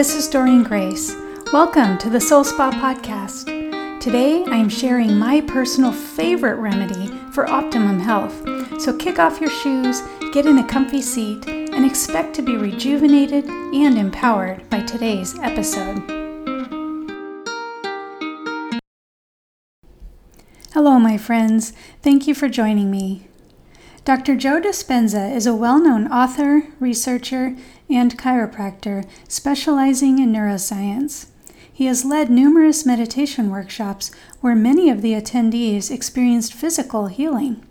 this is Doreen Grace. Welcome to the Soul Spa Podcast. Today I am sharing my personal favorite remedy for optimum health. So kick off your shoes, get in a comfy seat, and expect to be rejuvenated and empowered by today's episode. Hello, my friends. Thank you for joining me. Dr. Joe Dispenza is a well known author, researcher, and chiropractor specializing in neuroscience. He has led numerous meditation workshops where many of the attendees experienced physical healing.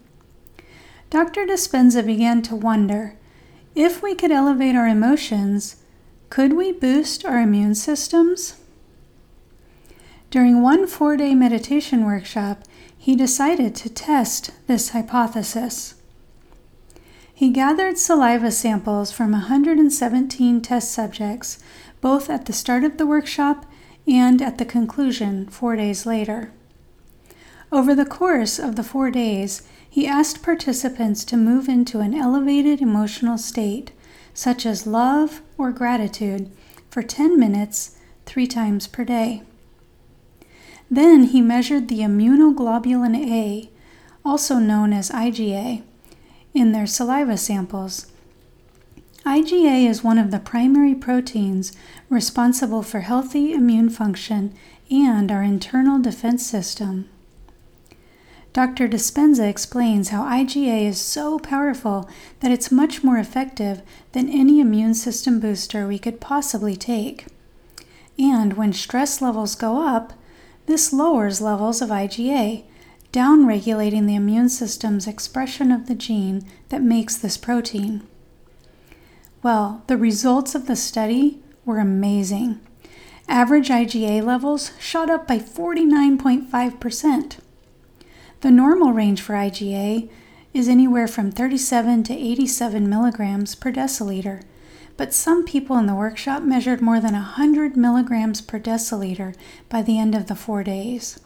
Dr. Dispenza began to wonder if we could elevate our emotions, could we boost our immune systems? During one four day meditation workshop, he decided to test this hypothesis. He gathered saliva samples from 117 test subjects, both at the start of the workshop and at the conclusion four days later. Over the course of the four days, he asked participants to move into an elevated emotional state, such as love or gratitude, for 10 minutes, three times per day. Then he measured the immunoglobulin A, also known as IgA, in their saliva samples. IgA is one of the primary proteins responsible for healthy immune function and our internal defense system. Dr. Dispenza explains how IgA is so powerful that it's much more effective than any immune system booster we could possibly take. And when stress levels go up, this lowers levels of IgA, downregulating the immune system's expression of the gene that makes this protein. Well, the results of the study were amazing. Average IgA levels shot up by 49.5%. The normal range for IgA is anywhere from 37 to 87 milligrams per deciliter, but some people in the workshop measured more than 100 milligrams per deciliter by the end of the four days.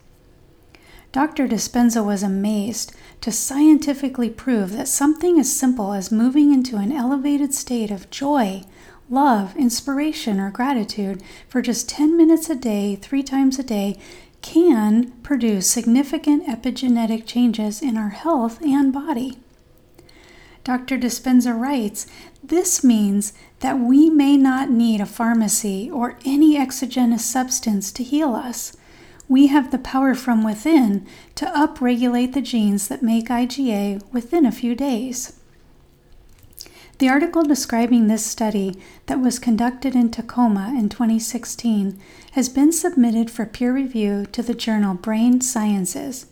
Dr. Dispenza was amazed to scientifically prove that something as simple as moving into an elevated state of joy, love, inspiration, or gratitude for just 10 minutes a day, three times a day, can produce significant epigenetic changes in our health and body. Dr. Dispenza writes this means that we may not need a pharmacy or any exogenous substance to heal us. We have the power from within to upregulate the genes that make IgA within a few days. The article describing this study that was conducted in Tacoma in 2016 has been submitted for peer review to the journal Brain Sciences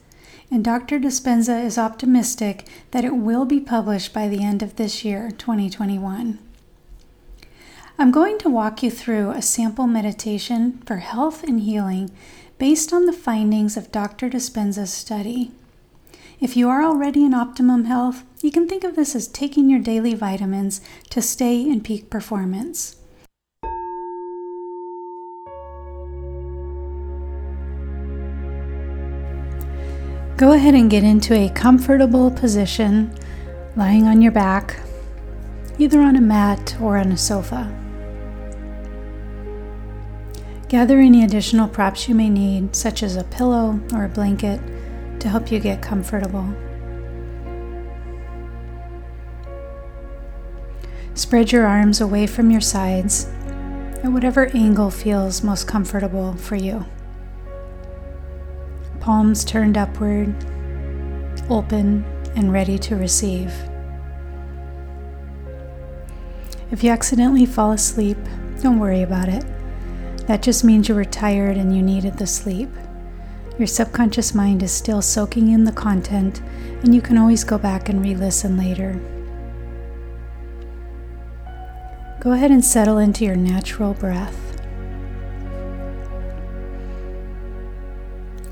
and Dr. Dispenza is optimistic that it will be published by the end of this year, 2021. I'm going to walk you through a sample meditation for health and healing based on the findings of Dr. Dispenza's study. If you are already in optimum health, you can think of this as taking your daily vitamins to stay in peak performance. Go ahead and get into a comfortable position, lying on your back, either on a mat or on a sofa. Gather any additional props you may need, such as a pillow or a blanket, to help you get comfortable. Spread your arms away from your sides at whatever angle feels most comfortable for you palms turned upward, open and ready to receive. If you accidentally fall asleep, don't worry about it. That just means you were tired and you needed the sleep. Your subconscious mind is still soaking in the content, and you can always go back and re listen later. Go ahead and settle into your natural breath.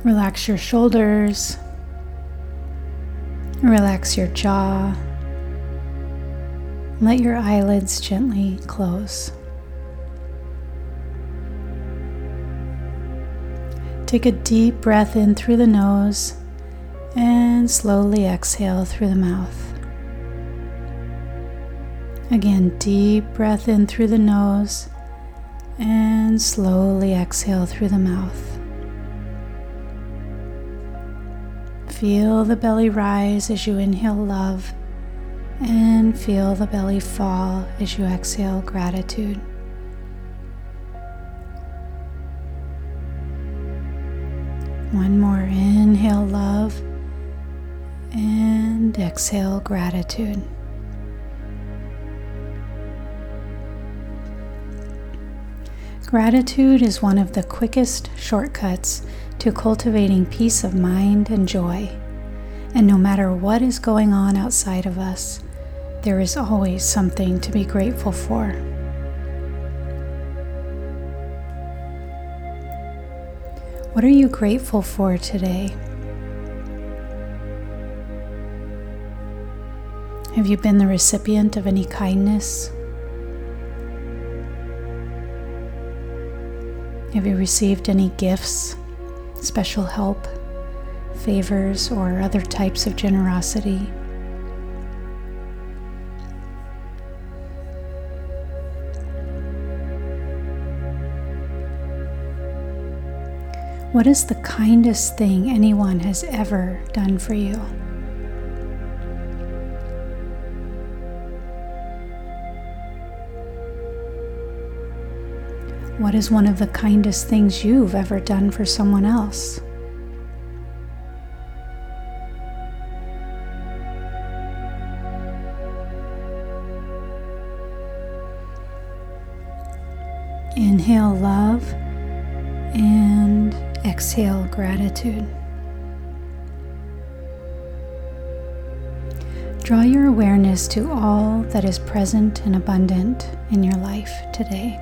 Relax your shoulders. Relax your jaw. Let your eyelids gently close. Take a deep breath in through the nose and slowly exhale through the mouth. Again, deep breath in through the nose And slowly exhale through the mouth. Feel the belly rise as you inhale love, and feel the belly fall as you exhale gratitude. One more inhale, love, and exhale, gratitude. Gratitude is one of the quickest shortcuts to cultivating peace of mind and joy. And no matter what is going on outside of us, there is always something to be grateful for. What are you grateful for today? Have you been the recipient of any kindness? Have you received any gifts, special help, favors, or other types of generosity? What is the kindest thing anyone has ever done for you? What is one of the kindest things you've ever done for someone else? Exhale gratitude. Draw your awareness to all that is present and abundant in your life today.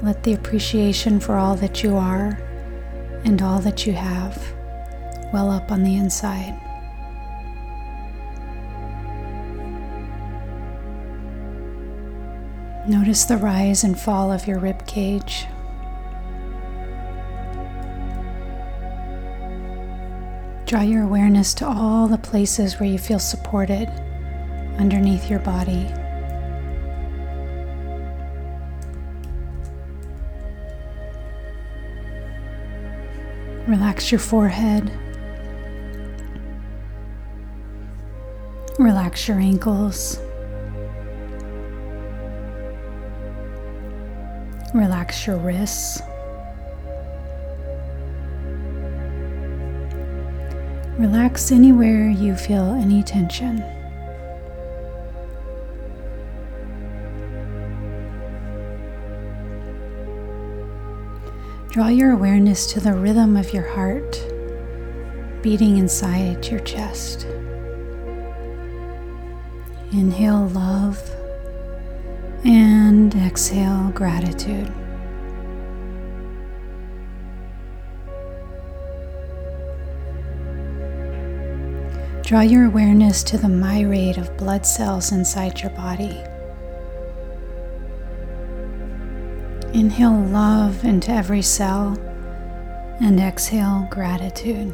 Let the appreciation for all that you are and all that you have well up on the inside. Notice the rise and fall of your rib cage. Draw your awareness to all the places where you feel supported underneath your body. Relax your forehead. Relax your ankles. Relax your wrists. Relax anywhere you feel any tension. Draw your awareness to the rhythm of your heart beating inside your chest. Inhale love and exhale gratitude. Draw your awareness to the myriad of blood cells inside your body. Inhale love into every cell and exhale gratitude.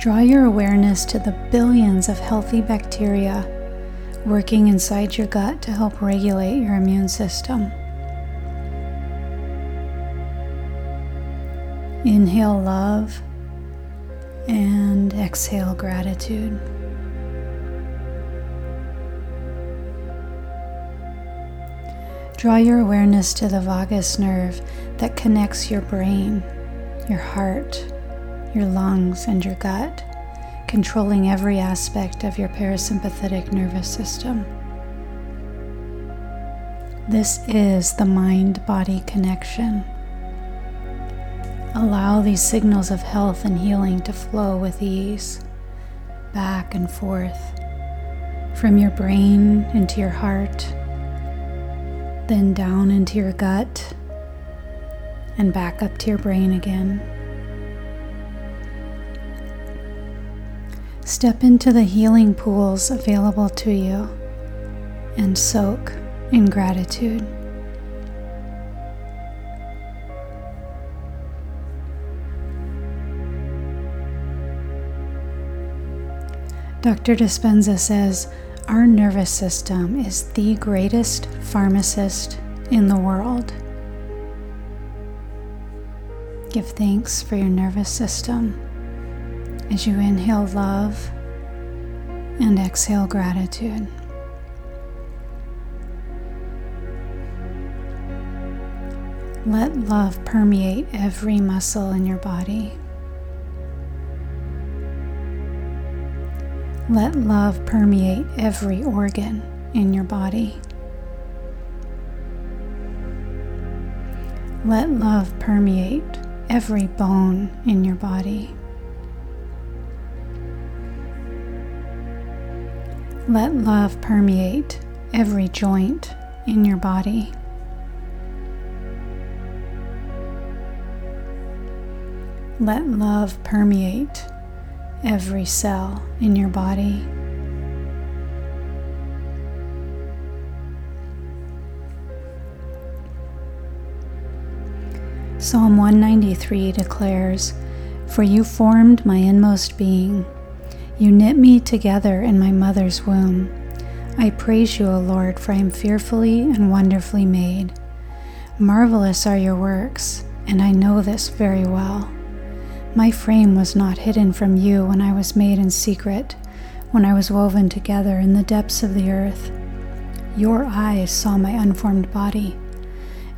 Draw your awareness to the billions of healthy bacteria working inside your gut to help regulate your immune system. Inhale love and exhale gratitude. Draw your awareness to the vagus nerve that connects your brain, your heart, your lungs, and your gut, controlling every aspect of your parasympathetic nervous system. This is the mind body connection. Allow these signals of health and healing to flow with ease, back and forth, from your brain into your heart, then down into your gut, and back up to your brain again. Step into the healing pools available to you and soak in gratitude. Dr. Dispenza says our nervous system is the greatest pharmacist in the world. Give thanks for your nervous system as you inhale love and exhale gratitude. Let love permeate every muscle in your body. Let love permeate every organ in your body. Let love permeate every bone in your body. Let love permeate every joint in your body. Let love permeate every cell in your body. Psalm 193 declares, For you formed my inmost being. You knit me together in my mother's womb. I praise you, O Lord, for I am fearfully and wonderfully made. Marvelous are your works, and I know this very well. My frame was not hidden from you when I was made in secret, when I was woven together in the depths of the earth. Your eyes saw my unformed body,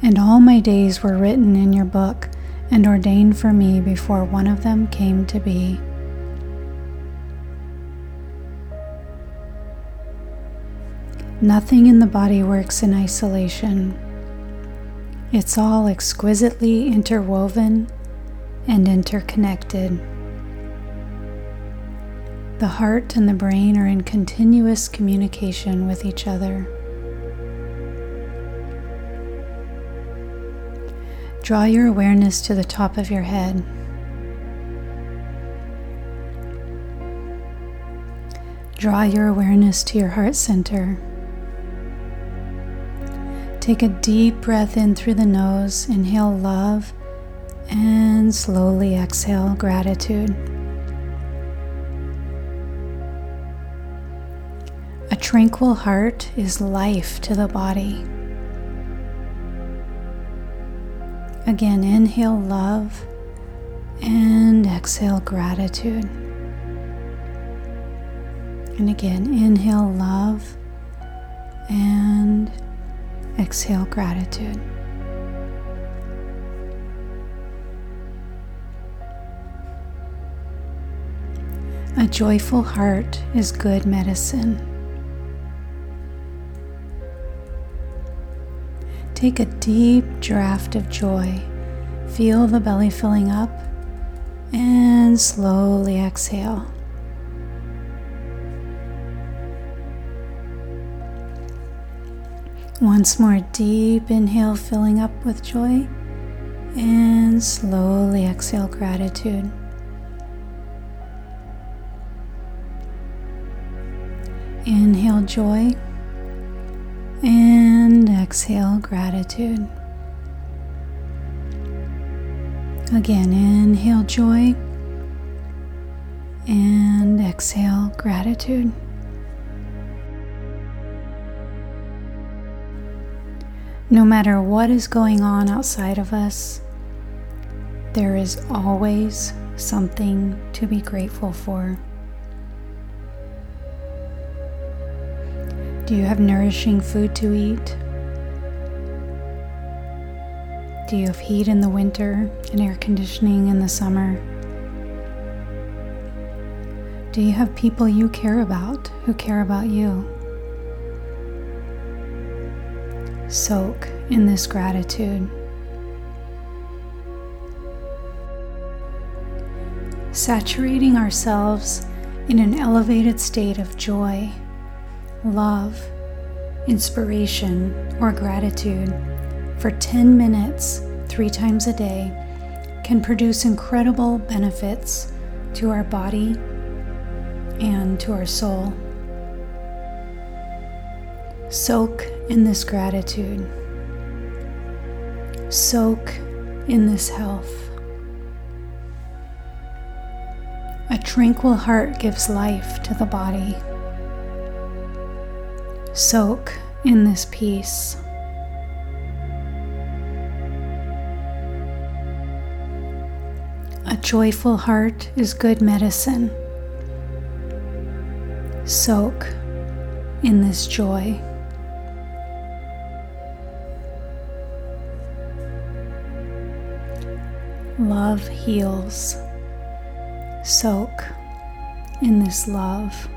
and all my days were written in your book and ordained for me before one of them came to be. Nothing in the body works in isolation. It's all exquisitely interwoven and interconnected. The heart and the brain are in continuous communication with each other. Draw your awareness to the top of your head. Draw your awareness to your heart center. Take a deep breath in through the nose. Inhale love and slowly exhale gratitude. A tranquil heart is life to the body. Again, inhale love and exhale gratitude. And again, inhale love and exhale gratitude. A joyful heart is good medicine. Take a deep draft of joy. Feel the belly filling up and slowly exhale. Once more, deep inhale, filling up with joy, and slowly exhale gratitude. Inhale joy and exhale gratitude. Again, inhale joy and exhale gratitude. No matter what is going on outside of us, there is always something to be grateful for. Do you have nourishing food to eat? Do you have heat in the winter and air conditioning in the summer? Do you have people you care about who care about you? Soak in this gratitude. Saturating ourselves in an elevated state of joy love, inspiration, or gratitude for 10 minutes three times a day can produce incredible benefits to our body and to our soul. Soak in this gratitude. Soak in this health. A tranquil heart gives life to the body. Soak in this peace. A joyful heart is good medicine. Soak in this joy. Love heals. Soak in this love.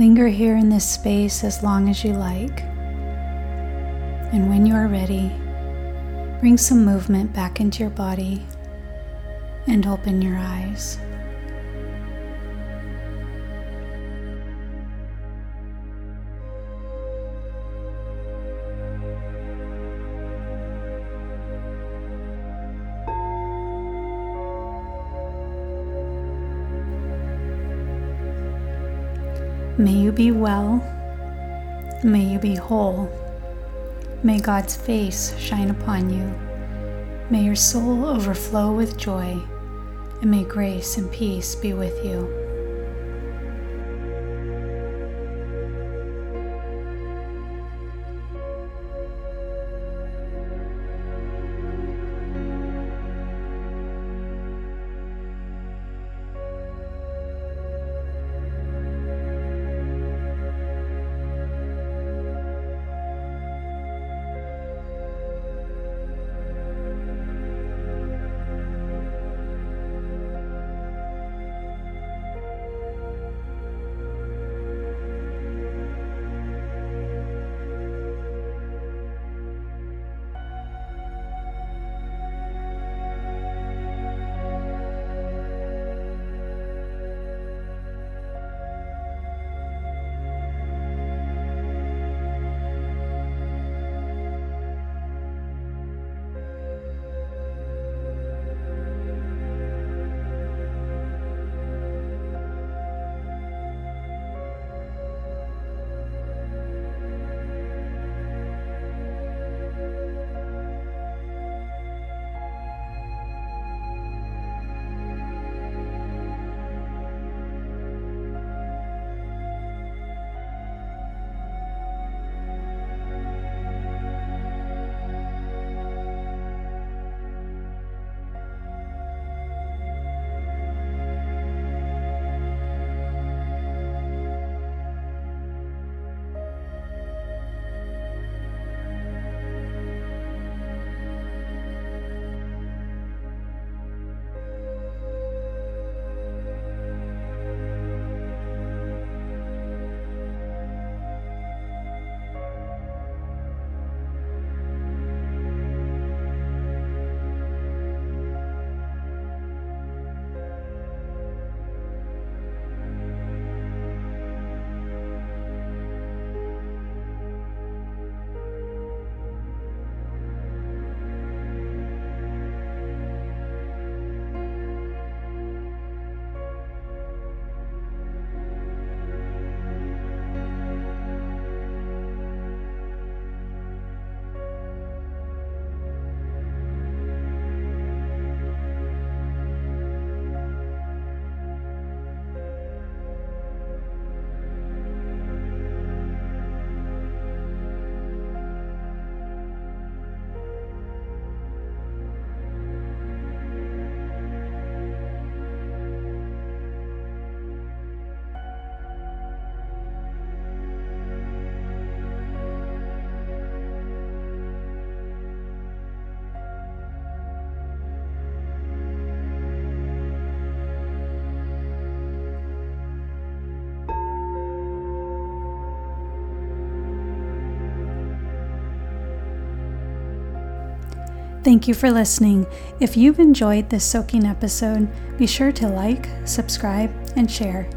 Linger here in this space as long as you like. And when you are ready, bring some movement back into your body and open your eyes. May you be well. May you be whole. May God's face shine upon you. May your soul overflow with joy, and may grace and peace be with you. Thank you for listening. If you've enjoyed this soaking episode, be sure to like, subscribe, and share.